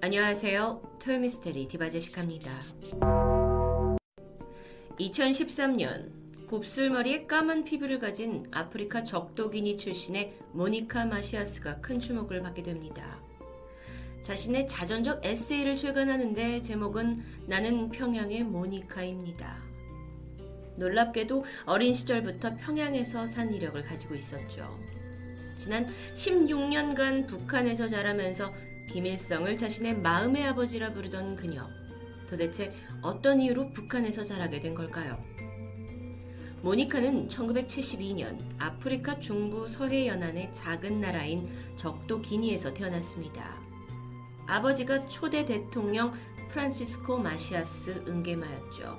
안녕하세요. 토요미스테리 디바제시카입니다. 2013년 곱슬머리에 까만 피부를 가진 아프리카 적도기니 출신의 모니카 마시아스가 큰 주목을 받게 됩니다. 자신의 자전적 에세이를 출간하는데 제목은 나는 평양의 모니카입니다. 놀랍게도 어린 시절부터 평양에서 산 이력을 가지고 있었죠. 지난 16년간 북한에서 자라면서 김일성을 자신의 마음의 아버지라 부르던 그녀. 도대체 어떤 이유로 북한에서 자라게 된 걸까요? 모니카는 1972년 아프리카 중부 서해 연안의 작은 나라인 적도 기니에서 태어났습니다. 아버지가 초대 대통령 프란시스코 마시아스 은게마였죠.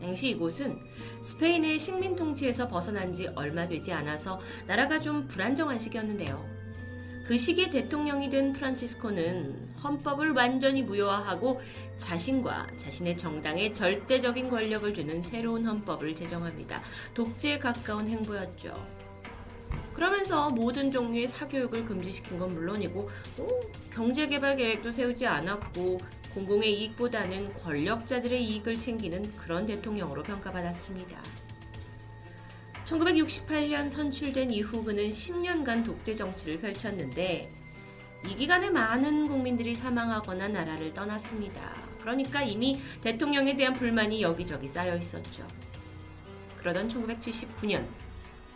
당시 이곳은 스페인의 식민 통치에서 벗어난 지 얼마 되지 않아서 나라가 좀 불안정한 시기였는데요. 그 시기에 대통령이 된 프란시스코는 헌법을 완전히 무효화하고 자신과 자신의 정당에 절대적인 권력을 주는 새로운 헌법을 제정합니다. 독재에 가까운 행보였죠. 그러면서 모든 종류의 사교육을 금지시킨 건 물론이고 어, 경제개발 계획도 세우지 않았고 공공의 이익보다는 권력자들의 이익을 챙기는 그런 대통령으로 평가받았습니다. 1968년 선출된 이후 그는 10년간 독재 정치를 펼쳤는데 이 기간에 많은 국민들이 사망하거나 나라를 떠났습니다. 그러니까 이미 대통령에 대한 불만이 여기저기 쌓여 있었죠. 그러던 1979년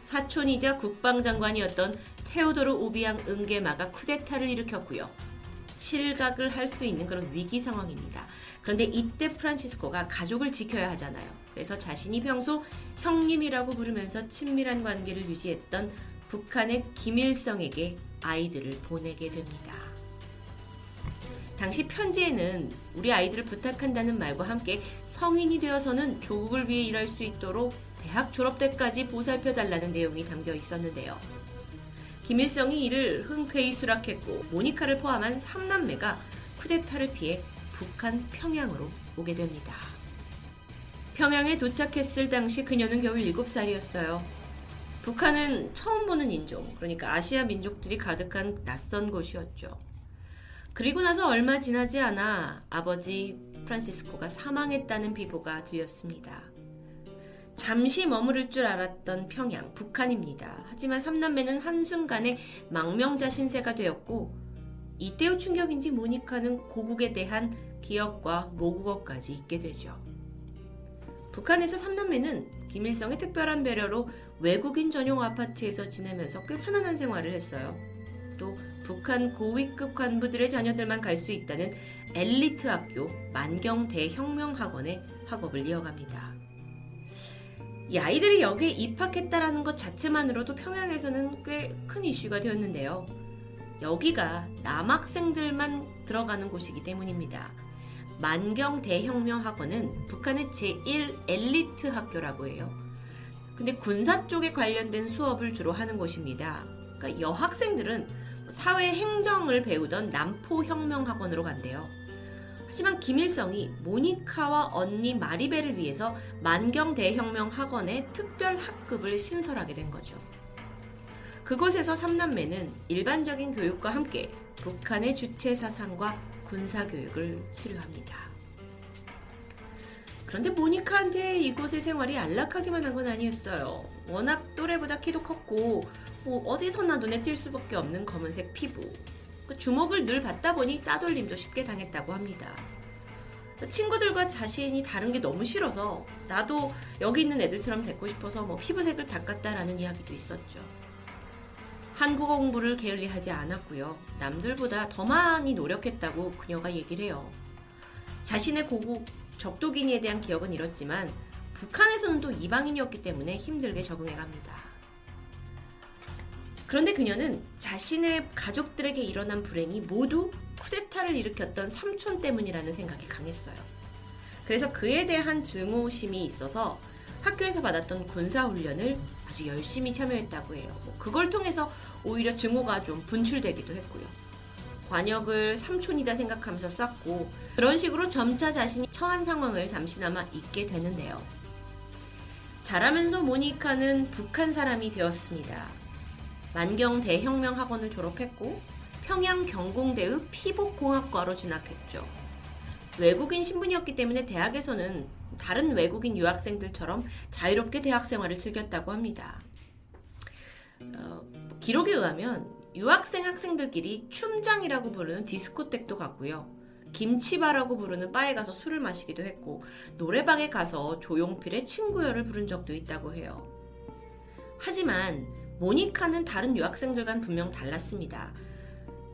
사촌이자 국방장관이었던 테오도르 오비앙 은게마가 쿠데타를 일으켰고요. 실각을 할 수 있는 그런 위기 상황입니다. 그런데 이때 프란시스코가 가족을 지켜야 하잖아요. 그래서 자신이 평소 형님이라고 부르면서 친밀한 관계를 유지했던 북한의 김일성에게 아이들을 보내게 됩니다. 당시 편지에는 우리 아이들을 부탁한다는 말과 함께 성인이 되어서는 조국을 위해 일할 수 있도록 대학 졸업 때까지 보살펴 달라는 내용이 담겨 있었는데요. 김일성이 이를 흔쾌히 수락했고 모니카를 포함한 3남매가 쿠데타를 피해 북한 평양으로 오게 됩니다. 평양에 도착했을 당시 그녀는 겨우 7살이었어요. 북한은 처음 보는 인종, 그러니까 아시아 민족들이 가득한 낯선 곳이었죠. 그리고 나서 얼마 지나지 않아 아버지 프란시스코가 사망했다는 비보가 들렸습니다. 잠시 머무를 줄 알았던 평양, 북한입니다. 하지만 삼남매는 한순간에 망명자 신세가 되었고, 이때의 충격인지 모니카는 고국에 대한 기억과 모국어까지 잊게 되죠. 북한에서 삼남매는 김일성의 특별한 배려로 외국인 전용 아파트에서 지내면서 꽤 편안한 생활을 했어요. 또 북한 고위급 관부들의 자녀들만 갈 수 있다는 엘리트 학교 만경 대혁명학원에 학업을 이어갑니다. 이 아이들이 여기에 입학했다라는 것 자체만으로도 평양에서는 꽤 큰 이슈가 되었는데요. 여기가 남학생들만 들어가는 곳이기 때문입니다. 만경 대혁명 학원은 북한의 제1 엘리트 학교라고 해요. 근데 군사 쪽에 관련된 수업을 주로 하는 곳입니다. 그러니까 여학생들은 사회 행정을 배우던 남포 혁명 학원으로 간대요. 하지만 김일성이 모니카와 언니 마리벨을 위해서 만경 대혁명 학원에 특별 학급을 신설하게 된 거죠. 그곳에서 삼남매는 일반적인 교육과 함께 북한의 주체 사상과 군사 교육을 수료합니다. 그런데 모니카한테 이곳의 생활이 안락하기만 한 건 아니었어요. 워낙 또래보다 키도 컸고 뭐 어디서나 눈에 띌 수밖에 없는 검은색 피부, 그 주목을 늘 받다 보니 따돌림도 쉽게 당했다고 합니다. 친구들과 자신이 다른 게 너무 싫어서 나도 여기 있는 애들처럼 됐고 싶어서 뭐 피부색을 닦았다라는 이야기도 있었죠. 한국어 공부를 게을리 하지 않았고요. 남들보다 더 많이 노력했다고 그녀가 얘기를 해요. 자신의 고국 적도기니에 대한 기억은 잃었지만 북한에서는 또 이방인이었기 때문에 힘들게 적응해 갑니다. 그런데 그녀는 자신의 가족들에게 일어난 불행이 모두 쿠데타를 일으켰던 삼촌 때문이라는 생각이 강했어요. 그래서 그에 대한 증오심이 있어서 학교에서 받았던 군사훈련을 아주 열심히 참여했다고 해요. 뭐 그걸 통해서 오히려 증오가 좀 분출되기도 했고요. 관역을 삼촌이다 생각하면서 쐈고 그런 식으로 점차 자신이 처한 상황을 잠시나마 잊게 되는데요. 자라면서 모니카는 북한 사람이 되었습니다. 만경 대혁명 학원을 졸업했고 평양 경공대의 피복공학과로 진학했죠. 외국인 신분이었기 때문에 대학에서는 다른 외국인 유학생들처럼 자유롭게 대학 생활을 즐겼다고 합니다. 어, 기록에 의하면 유학생 학생들끼리 춤장이라고 부르는 디스코텍도 갔고요. 김치바라고 부르는 바에 가서 술을 마시기도 했고 노래방에 가서 조용필의 친구여를 부른 적도 있다고 해요. 하지만 모니카는 다른 유학생들과는 분명 달랐습니다.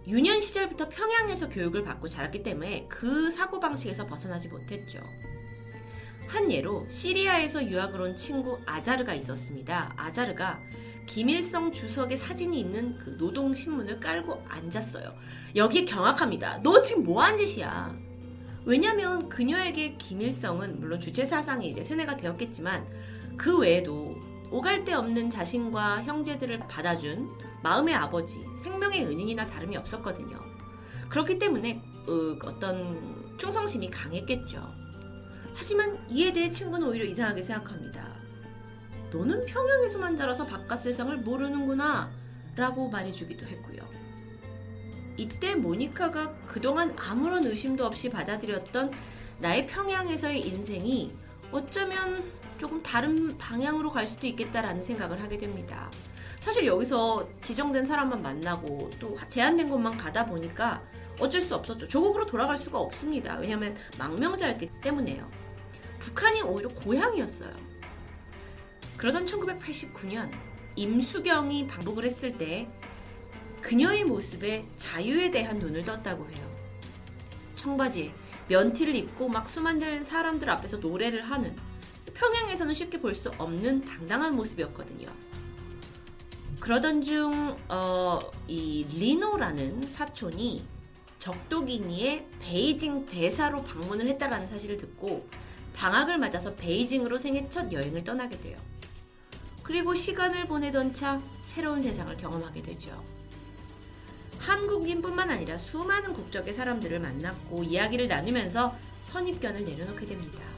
유년 시절부터 평양에서 교육을 받고 자랐기 때문에 그 사고방식에서 벗어나지 못했죠. 한 예로 시리아에서 유학을 온 친구 아자르가 있었습니다. 아자르가 김일성 주석의 사진이 있는 그 노동신문을 깔고 앉았어요. 여기 경악합니다. 너 지금 뭐 한 짓이야? 왜냐면 그녀에게 김일성은 물론 주체 사상이 이제 세뇌가 되었겠지만 그 외에도 오갈 데 없는 자신과 형제들을 받아준 마음의 아버지, 생명의 은인이나 다름이 없었거든요. 그렇기 때문에 어, 어떤 충성심이 강했겠죠. 하지만 이에 대해 친구는 오히려 이상하게 생각합니다. 너는 평양에서만 자라서 바깥 세상을 모르는구나 라고 말해주기도 했고요. 이때 모니카가 그동안 아무런 의심도 없이 받아들였던 나의 평양에서의 인생이 어쩌면 조금 다른 방향으로 갈 수도 있겠다라는 생각을 하게 됩니다. 사실 여기서 지정된 사람만 만나고 또 제한된 곳만 가다 보니까 어쩔 수 없었죠. 조국으로 돌아갈 수가 없습니다. 왜냐하면 망명자였기 때문에요. 북한이 오히려 고향이었어요. 그러던 1989년 임수경이 방북을 했을 때 그녀의 모습에 자유에 대한 눈을 떴다고 해요. 청바지에 면티를 입고 막 수많은 사람들 앞에서 노래를 하는 평양에서는 쉽게 볼 수 없는 당당한 모습이었거든요. 그러던 중, 어, 이 리노라는 사촌이 적도기니의 베이징 대사로 방문을 했다라는 사실을 듣고 방학을 맞아서 베이징으로 생애 첫 여행을 떠나게 돼요. 그리고 시간을 보내던 차 새로운 세상을 경험하게 되죠. 한국인뿐만 아니라 수많은 국적의 사람들을 만났고 이야기를 나누면서 선입견을 내려놓게 됩니다.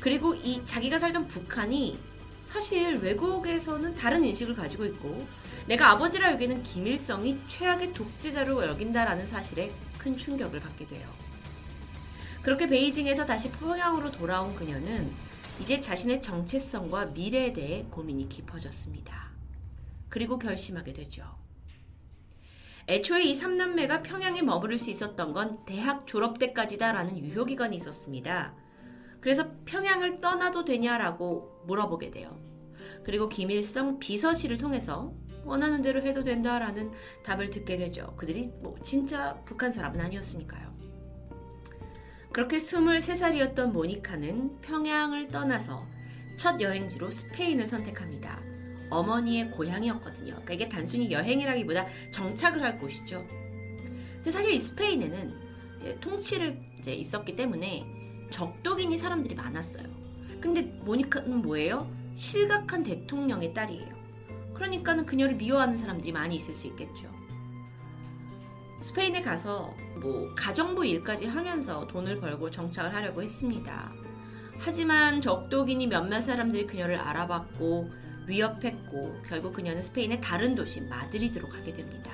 그리고 이 자기가 살던 북한이 사실 외국에서는 다른 인식을 가지고 있고 내가 아버지라 여기는 김일성이 최악의 독재자로 여긴다라는 사실에 큰 충격을 받게 돼요. 그렇게 베이징에서 다시 평양으로 돌아온 그녀는 이제 자신의 정체성과 미래에 대해 고민이 깊어졌습니다. 그리고 결심하게 되죠. 애초에 이 3남매가 평양에 머무를 수 있었던 건 대학 졸업 때까지다라는 유효기간이 있었습니다. 그래서 평양을 떠나도 되냐라고 물어보게 돼요. 그리고 김일성 비서실을 통해서 원하는 대로 해도 된다라는 답을 듣게 되죠. 그들이 뭐 진짜 북한 사람은 아니었으니까요. 그렇게 23살이었던 모니카는 평양을 떠나서 첫 여행지로 스페인을 선택합니다. 어머니의 고향이었거든요. 그러니까 이게 단순히 여행이라기보다 정착을 할 곳이죠. 근데 사실 이 스페인에는 이제 통치를 이제 있었기 때문에 적독인이 사람들이 많았어요. 근데 모니카는 뭐예요? 실각한 대통령의 딸이에요. 그러니까는 그녀를 미워하는 사람들이 많이 있을 수 있겠죠. 스페인에 가서 뭐 가정부 일까지 하면서 돈을 벌고 정착을 하려고 했습니다. 하지만 적독인이 몇몇 사람들이 그녀를 알아봤고 위협했고 결국 그녀는 스페인의 다른 도시 마드리드로 가게 됩니다.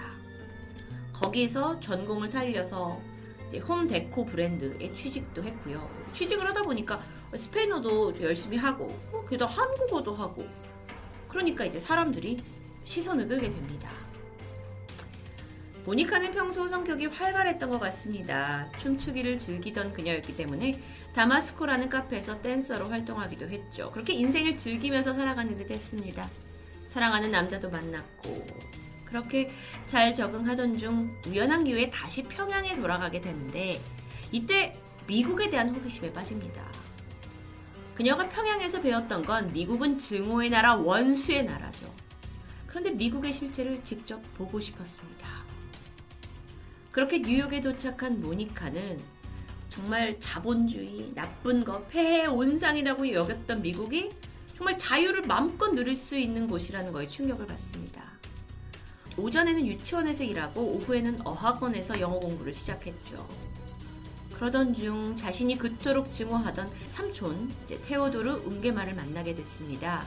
거기에서 전공을 살려서 이제 홈 데코 브랜드에 취직도 했고요. 취직을 하다 보니까 스페인어도 열심히 하고 어, 게다가 한국어도 하고 그러니까 이제 사람들이 시선을 끌게 됩니다. 모니카는 평소 성격이 활발했던 것 같습니다. 춤추기를 즐기던 그녀였기 때문에 다마스코라는 카페에서 댄서로 활동하기도 했죠. 그렇게 인생을 즐기면서 살아가는 듯 했습니다. 사랑하는 남자도 만났고 그렇게 잘 적응하던 중 우연한 기회에 다시 평양에 돌아가게 되는데 이때 미국에 대한 호기심에 빠집니다. 그녀가 평양에서 배웠던 건 미국은 증오의 나라, 원수의 나라죠. 그런데 미국의 실체를 직접 보고 싶었습니다. 그렇게 뉴욕에 도착한 모니카는 정말 자본주의, 나쁜 것, 폐해 온상이라고 여겼던 미국이 정말 자유를 마음껏 누릴 수 있는 곳이라는 거에 충격을 받습니다. 오전에는 유치원에서 일하고 오후에는 어학원에서 영어 공부를 시작했죠. 그러던 중 자신이 그토록 증오하던 삼촌 테오도르 웅게마를 만나게 됐습니다.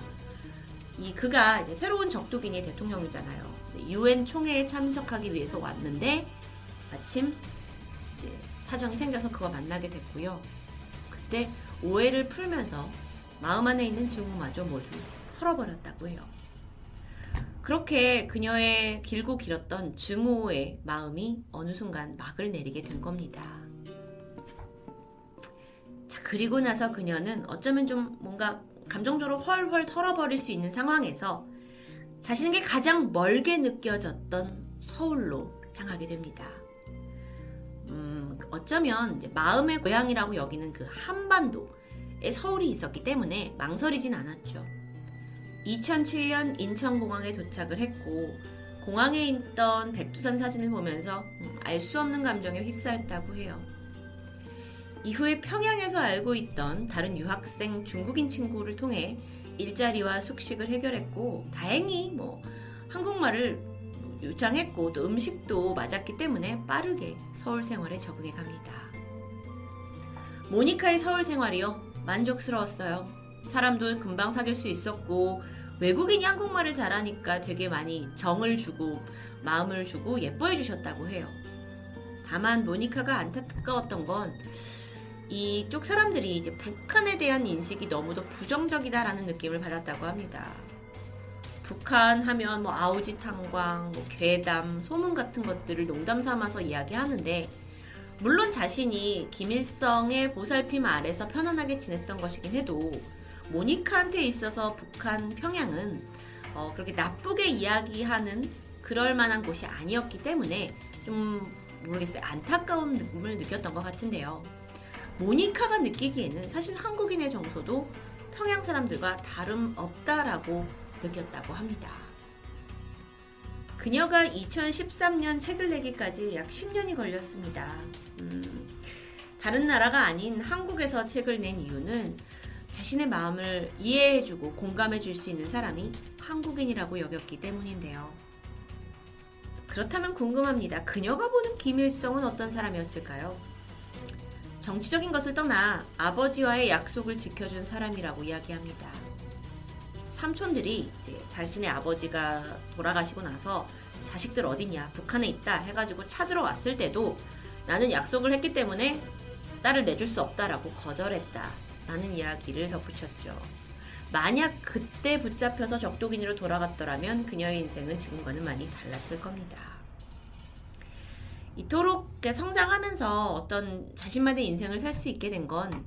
이 그가 이제 새로운 적도기니 대통령이잖아요. 유엔 총회에 참석하기 위해서 왔는데 마침 이제 사정이 생겨서 그와 만나게 됐고요. 그때 오해를 풀면서 마음 안에 있는 증오마저 모두 털어버렸다고 해요. 그렇게 그녀의 길고 길었던 증오의 마음이 어느 순간 막을 내리게 된 겁니다. 자, 그리고 나서 그녀는 어쩌면 좀 뭔가 감정적으로 헐헐 털어버릴 수 있는 상황에서 자신에게 가장 멀게 느껴졌던 서울로 향하게 됩니다. 음, 어쩌면 마음의 고향이라고 여기는 그 한반도에 서울이 있었기 때문에 망설이진 않았죠. 2007년 인천공항에 도착을 했고 공항에 있던 백두산 사진을 보면서 음, 알수 없는 감정에 휩싸였다고 해요. 이후에 평양에서 알고 있던 다른 유학생 중국인 친구를 통해 일자리와 숙식을 해결했고 다행히 뭐 한국말을 유창했고 또 음식도 맞았기 때문에 빠르게 서울 생활에 적응해 갑니다. 모니카의 서울 생활이요 만족스러웠어요. 사람도 금방 사귈 수 있었고 외국인이 한국말을 잘하니까 되게 많이 정을 주고 마음을 주고 예뻐해 주셨다고 해요. 다만 모니카가 안타까웠던 건 이쪽 사람들이 이제 북한에 대한 인식이 너무도 부정적이다라는 느낌을 받았다고 합니다. 북한 하면 뭐 아우지 탄광, 뭐 괴담, 소문 같은 것들을 농담 삼아서 이야기하는데 물론 자신이 김일성의 보살핌 아래서 편안하게 지냈던 것이긴 해도 모니카한테 있어서 북한 평양은 어, 그렇게 나쁘게 이야기하는 그럴 만한 곳이 아니었기 때문에 좀 모르겠어요 안타까운 느낌을 느꼈던 것 같은데요. 모니카가 느끼기에는 사실 한국인의 정서도 평양 사람들과 다름없다라고 느꼈다고 합니다. 그녀가 2013년 책을 내기까지 약 10년이 걸렸습니다. 음, 다른 나라가 아닌 한국에서 책을 낸 이유는 자신의 마음을 이해해주고 공감해줄 수 있는 사람이 한국인이라고 여겼기 때문인데요. 그렇다면 궁금합니다. 그녀가 보는 김일성은 어떤 사람이었을까요? 정치적인 것을 떠나 아버지와의 약속을 지켜준 사람이라고 이야기합니다. 삼촌들이 이제 자신의 아버지가 돌아가시고 나서 자식들 어디냐 북한에 있다 해가지고 찾으러 왔을 때도 나는 약속을 했기 때문에 딸을 내줄 수 없다라고 거절했다 라는 이야기를 덧붙였죠. 만약 그때 붙잡혀서 적도기니로 돌아갔더라면 그녀의 인생은 지금과는 많이 달랐을 겁니다. 이토록 성장하면서 어떤 자신만의 인생을 살 수 있게 된건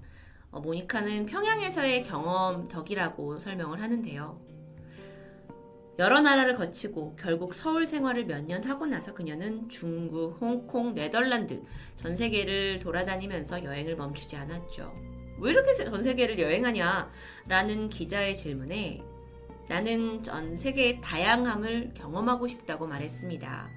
어, 모니카는 평양에서의 경험 덕이라고 설명을 하는데요. 여러 나라를 거치고 결국 서울 생활을 몇 년 하고 나서 그녀는 중국, 홍콩, 네덜란드 전 세계를 돌아다니면서 여행을 멈추지 않았죠. 왜 이렇게 전 세계를 여행하냐? 라는 기자의 질문에 나는 전 세계의 다양함을 경험하고 싶다고 말했습니다.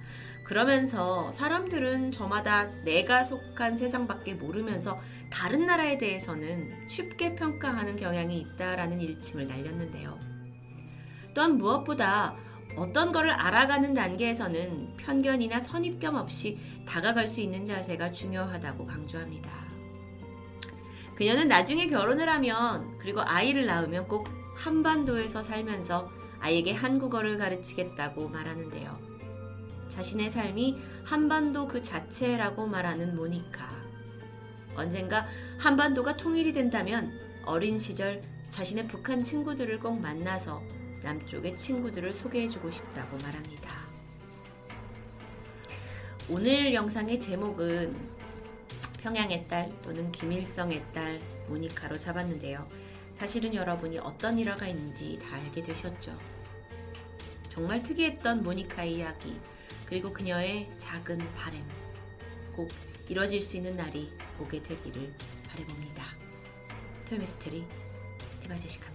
그러면서 사람들은 저마다 내가 속한 세상밖에 모르면서 다른 나라에 대해서는 쉽게 평가하는 경향이 있다라는 일침을 날렸는데요. 또한 무엇보다 어떤 것을 알아가는 단계에서는 편견이나 선입견 없이 다가갈 수 있는 자세가 중요하다고 강조합니다. 그녀는 나중에 결혼을 하면 그리고 아이를 낳으면 꼭 한반도에서 살면서 아이에게 한국어를 가르치겠다고 말하는데요. 자신의 삶이 한반도 그 자체라고 말하는 모니카. 언젠가 한반도가 통일이 된다면 어린 시절 자신의 북한 친구들을 꼭 만나서 남쪽의 친구들을 소개해주고 싶다고 말합니다. 오늘 영상의 제목은 평양의 딸 또는 김일성의 딸 모니카로 잡았는데요. 사실은 여러분이 어떤 일화가 있는지 다 알게 되셨죠. 정말 특이했던 모니카의 이야기 그리고 그녀의 작은 바램 꼭 이뤄질 수 있는 날이 오게 되기를 바래봅니다. 토요미스테리 대바제시카